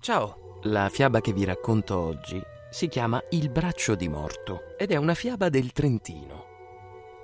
Ciao, la fiaba che vi racconto oggi si chiama Il braccio di morto ed è una fiaba del Trentino.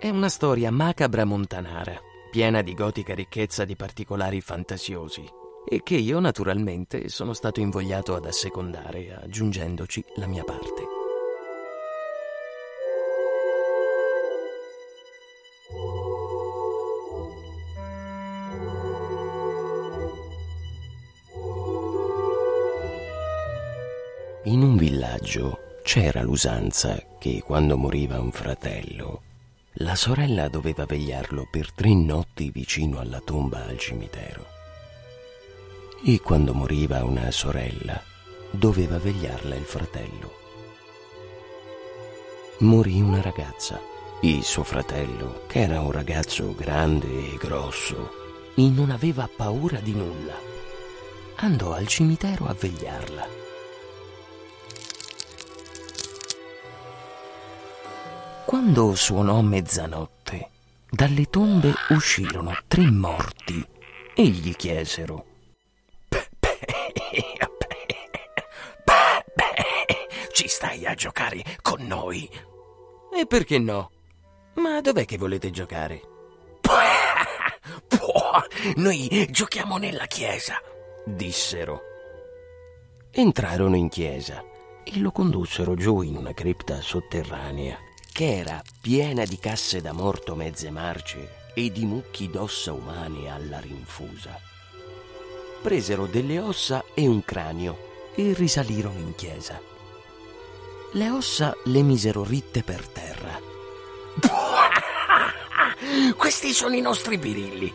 È una storia macabra montanara, piena di gotica ricchezza di particolari fantasiosi e che io naturalmente sono stato invogliato ad assecondare aggiungendoci la mia parte. In un villaggio c'era l'usanza che quando moriva un fratello, la sorella doveva vegliarlo per tre notti vicino alla tomba al cimitero. E quando moriva una sorella, doveva vegliarla il fratello. Morì una ragazza e suo fratello, che era un ragazzo grande e grosso, e non aveva paura di nulla, andò al cimitero a vegliarla. Quando suonò mezzanotte, dalle tombe uscirono tre morti e gli chiesero: Ci stai a giocare con noi? E perché no? Ma dov'è che volete giocare? Noi giochiamo nella chiesa, dissero. Entrarono in chiesa e lo condussero giù in una cripta sotterranea che era piena di casse da morto mezze marce e di mucchi d'ossa umane alla rinfusa. Presero delle ossa e un cranio e risalirono in chiesa. Le ossa le misero ritte per terra. Questi sono i nostri birilli.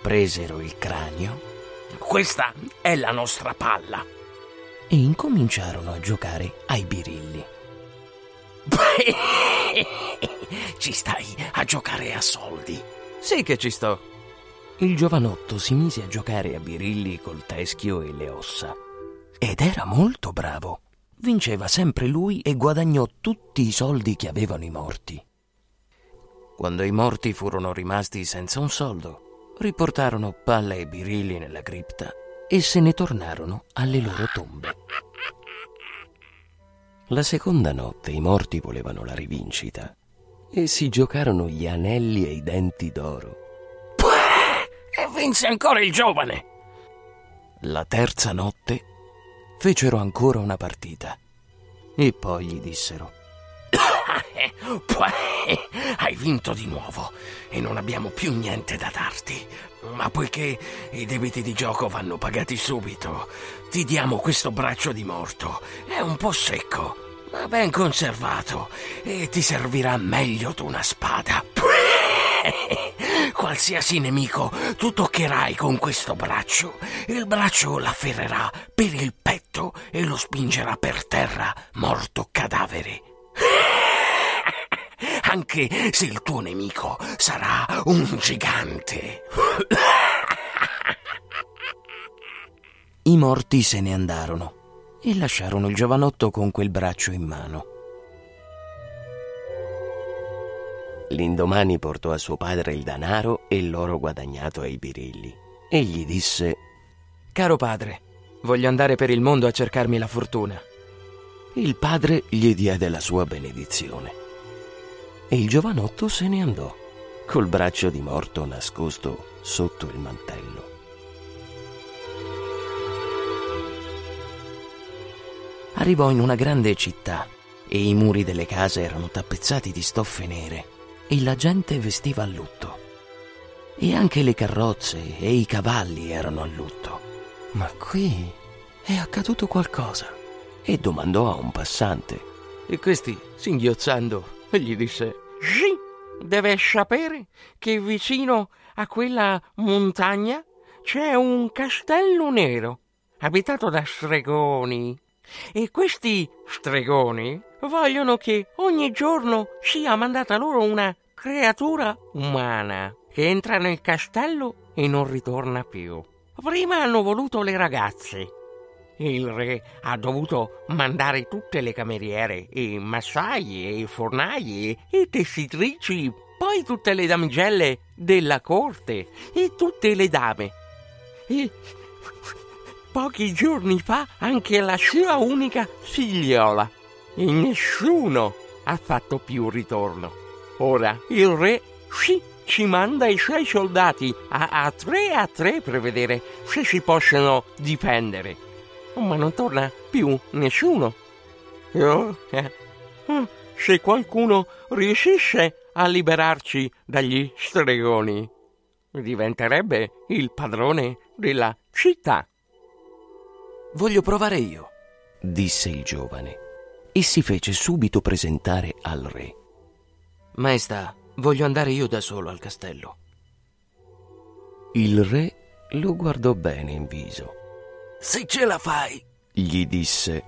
Presero il cranio. Questa è la nostra palla. E incominciarono a giocare ai birilli. Ci stai a giocare a soldi? Sì che ci sto. Il giovanotto si mise a giocare a birilli col teschio e le ossa. Ed era molto bravo. Vinceva sempre lui e guadagnò tutti i soldi che avevano i morti. Quando i morti furono rimasti senza un soldo, riportarono palle e birilli nella cripta e se ne tornarono alle loro tombe. La seconda notte i morti volevano la rivincita e si giocarono gli anelli e i denti d'oro. E vinse ancora il giovane! La terza notte fecero ancora una partita e poi gli dissero: Hai vinto di nuovo e non abbiamo più niente da darti. Ma poiché i debiti di gioco vanno pagati subito, ti diamo questo braccio di morto. È un po' secco, ma ben conservato e ti servirà meglio di una spada. Qualsiasi nemico tu toccherai con questo braccio, il braccio l'afferrerà per il petto e lo spingerà per terra, morto cadavere. Anche se il tuo nemico sarà un gigante. I morti se ne andarono e lasciarono il giovanotto con quel braccio in mano. L'indomani portò a suo padre il danaro e l'oro guadagnato ai birilli e gli disse: Caro padre, voglio andare per il mondo a cercarmi la fortuna. Il padre gli diede la sua benedizione e il giovanotto se ne andò, col braccio di morto nascosto sotto il mantello. Arrivò in una grande città e i muri delle case erano tappezzati di stoffe nere e la gente vestiva a lutto. E anche le carrozze e i cavalli erano a lutto. Ma qui è accaduto qualcosa. E domandò a un passante. E questi, singhiozzando, gli disse: Sì, deve sapere che vicino a quella montagna c'è un castello nero abitato da stregoni. E questi stregoni vogliono che ogni giorno sia mandata loro una creatura umana che entra nel castello e non ritorna più. Prima hanno voluto le ragazze. Il re ha dovuto mandare tutte le cameriere, i massai, i fornai, i tessitrici, poi tutte le damigelle della corte e tutte le dame. E pochi giorni fa anche la sua unica figliola. E nessuno ha fatto più ritorno. Ora il re sì, ci manda i suoi soldati a, a tre a tre per vedere se si possono difendere. Ma non torna più nessuno. Oh, eh, se qualcuno riuscisse a liberarci dagli stregoni, diventerebbe il padrone della città. Voglio provare io, disse il giovane, e si fece subito presentare al re. Maestà, voglio andare io da solo al castello. Il re lo guardò bene in viso. Se ce la fai, gli disse,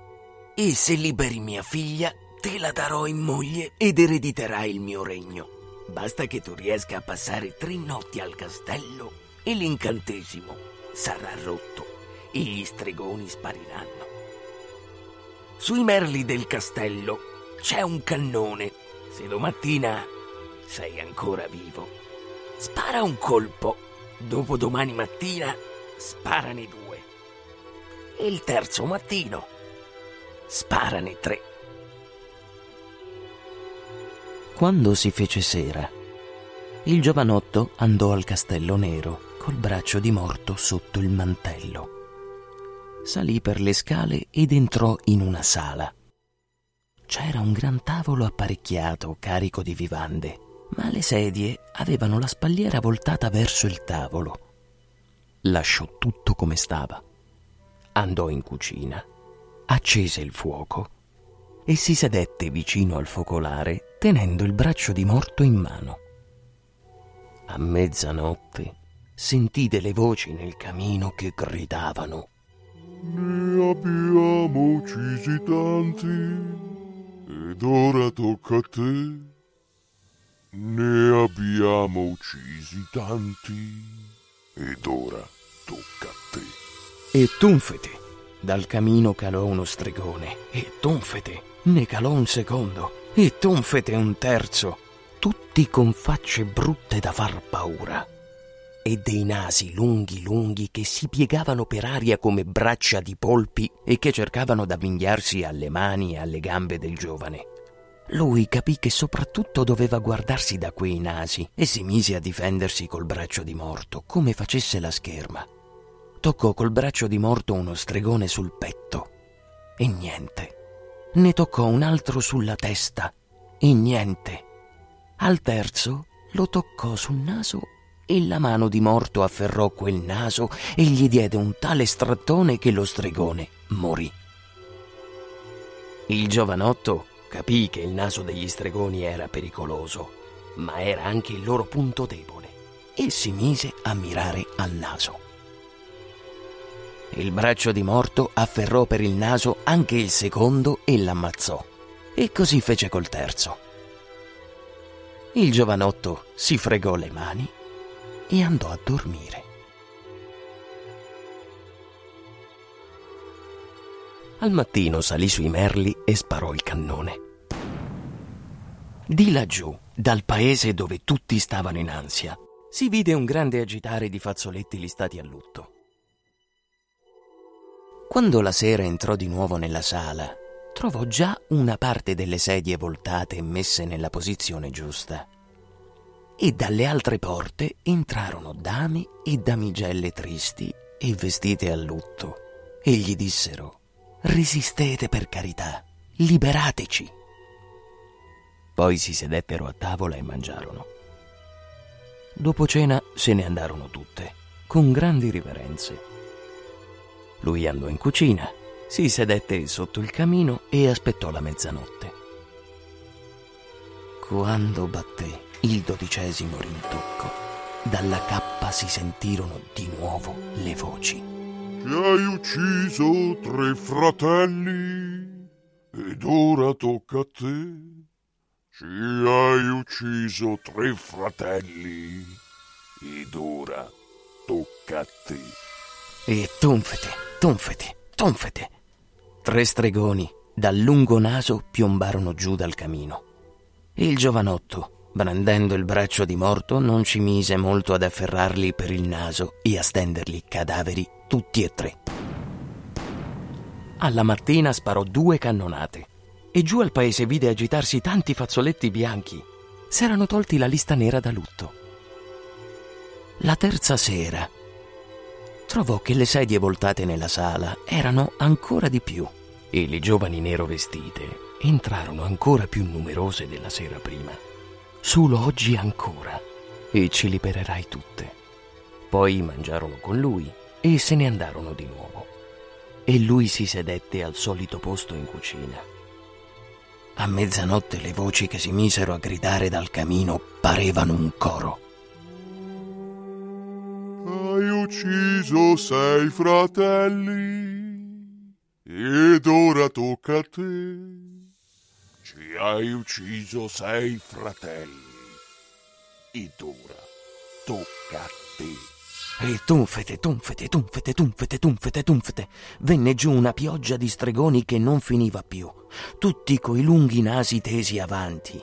e se liberi mia figlia, te la darò in moglie ed erediterai il mio regno. Basta che tu riesca a passare tre notti al castello e l'incantesimo sarà rotto e gli stregoni spariranno. Sui merli del castello c'è un cannone. Se domattina sei ancora vivo, spara un colpo. Dopo domani mattina sparane due. Il terzo mattino sparane tre. Quando si fece sera, il giovanotto andò al castello nero col braccio di morto sotto il mantello salì per le scale ed entrò in una sala. C'era un gran tavolo apparecchiato, carico di vivande, ma le sedie avevano la spalliera voltata verso il tavolo. Lasciò tutto come stava. Andò in cucina, accese il fuoco e si sedette vicino al focolare tenendo il braccio di morto in mano. A mezzanotte sentì delle voci nel camino che gridavano ne abbiamo uccisi tanti ed ora tocca a te. Ne abbiamo uccisi tanti ed ora tocca a te. E tunfete. Dal camino calò uno stregone e tunfete. Ne calò un secondo e tunfete un terzo. Tutti con facce brutte da far paura e dei nasi lunghi lunghi che si piegavano per aria come braccia di polpi e che cercavano d'avvinghiarsi alle mani e alle gambe del giovane. Lui capì che soprattutto doveva guardarsi da quei nasi e si mise a difendersi col braccio di morto, come facesse la scherma. Toccò col braccio di morto uno stregone sul petto e niente. Ne toccò un altro sulla testa e niente. Al terzo lo toccò sul naso e la mano di morto afferrò quel naso e gli diede un tale strattone che lo stregone morì. Il giovanotto capì che il naso degli stregoni era pericoloso, ma era anche il loro punto debole, e si mise a mirare al naso. Il braccio di morto afferrò per il naso anche il secondo e l'ammazzò, e così fece col terzo. Il giovanotto si fregò le mani e andò a dormire. Al mattino salì sui merli e sparò il cannone. Di laggiù, dal paese dove tutti stavano in ansia, si vide un grande agitare di fazzoletti listati a lutto. Quando la sera entrò di nuovo nella sala, trovò già una parte delle sedie voltate e messe nella posizione giusta e dalle altre porte entrarono dame e damigelle tristi e vestite a lutto e gli dissero Resistete per carità, liberateci. Poi si sedettero a tavola e mangiarono. Dopo cena se ne andarono tutte, con grandi riverenze. Lui andò in cucina, si sedette sotto il camino e aspettò la mezzanotte. Quando batté il dodicesimo rintocco, dalla cappa si sentirono di nuovo le voci. Ci hai ucciso tre fratelli ed ora tocca a te. Ci hai ucciso tre fratelli ed ora tocca a te. E tonfete, tonfete, tonfete. Tre stregoni dal lungo naso piombarono giù dal camino. Il giovanotto, brandendo il braccio di morto, non ci mise molto ad afferrarli per il naso e a stenderli cadaveri tutti e tre. Alla mattina sparò due cannonate e giù al paese vide agitarsi tanti fazzoletti bianchi. S'erano tolti la lista nera da lutto. La terza sera trovò che le sedie voltate nella sala erano ancora di più e le giovani nero vestite entrarono ancora più numerose della sera prima. Solo oggi ancora e ci libererai tutte. Poi mangiarono con lui e se ne andarono di nuovo. E lui si sedette al solito posto in cucina. A mezzanotte le voci che si misero a gridare dal camino parevano un coro. Ucciso sei fratelli ed ora tocca a te. Ci hai ucciso sei fratelli ed ora tocca a te. E tunfete, tunfete, tunfete, tunfete, tunfete, tunfete. Venne giù una pioggia di stregoni che non finiva più, tutti coi lunghi nasi tesi avanti.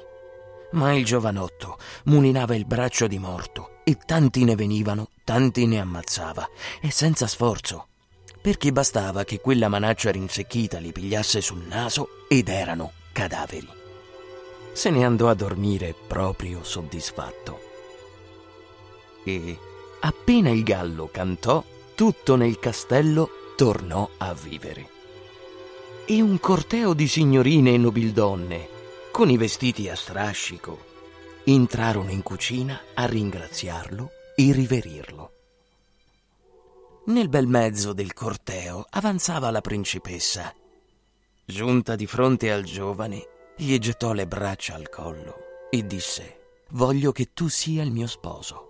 Ma il giovanotto mulinava il braccio di morto e tanti ne venivano, tanti ne ammazzava, e senza sforzo, perché bastava che quella manaccia rinsecchita li pigliasse sul naso ed erano cadaveri. Se ne andò a dormire proprio soddisfatto. E appena il gallo cantò, tutto nel castello tornò a vivere. E un corteo di signorine e nobildonne, con i vestiti a strascico, entrarono in cucina a ringraziarlo e riverirlo. Nel bel mezzo del corteo avanzava la principessa. Giunta di fronte al giovane, gli gettò le braccia al collo e disse: Voglio che tu sia il mio sposo.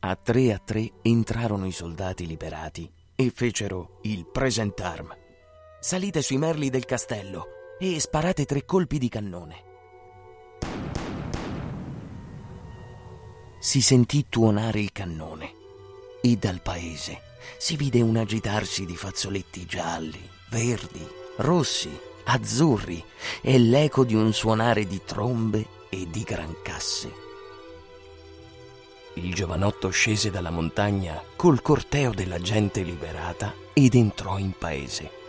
A tre a tre entrarono i soldati liberati e fecero il present arm. Salite sui merli del castello e sparate tre colpi di cannone. Si sentì tuonare il cannone e dal paese si vide un agitarsi di fazzoletti gialli, verdi, rossi, azzurri e l'eco di un suonare di trombe e di grancasse. Il giovanotto scese dalla montagna col corteo della gente liberata ed entrò in paese.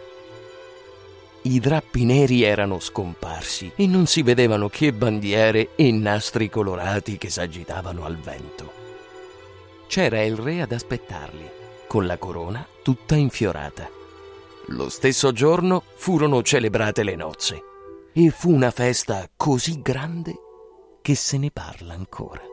I drappi neri erano scomparsi e non si vedevano che bandiere e nastri colorati che s'agitavano al vento. C'era il re ad aspettarli, con la corona tutta infiorata. Lo stesso giorno furono celebrate le nozze e fu una festa così grande che se ne parla ancora.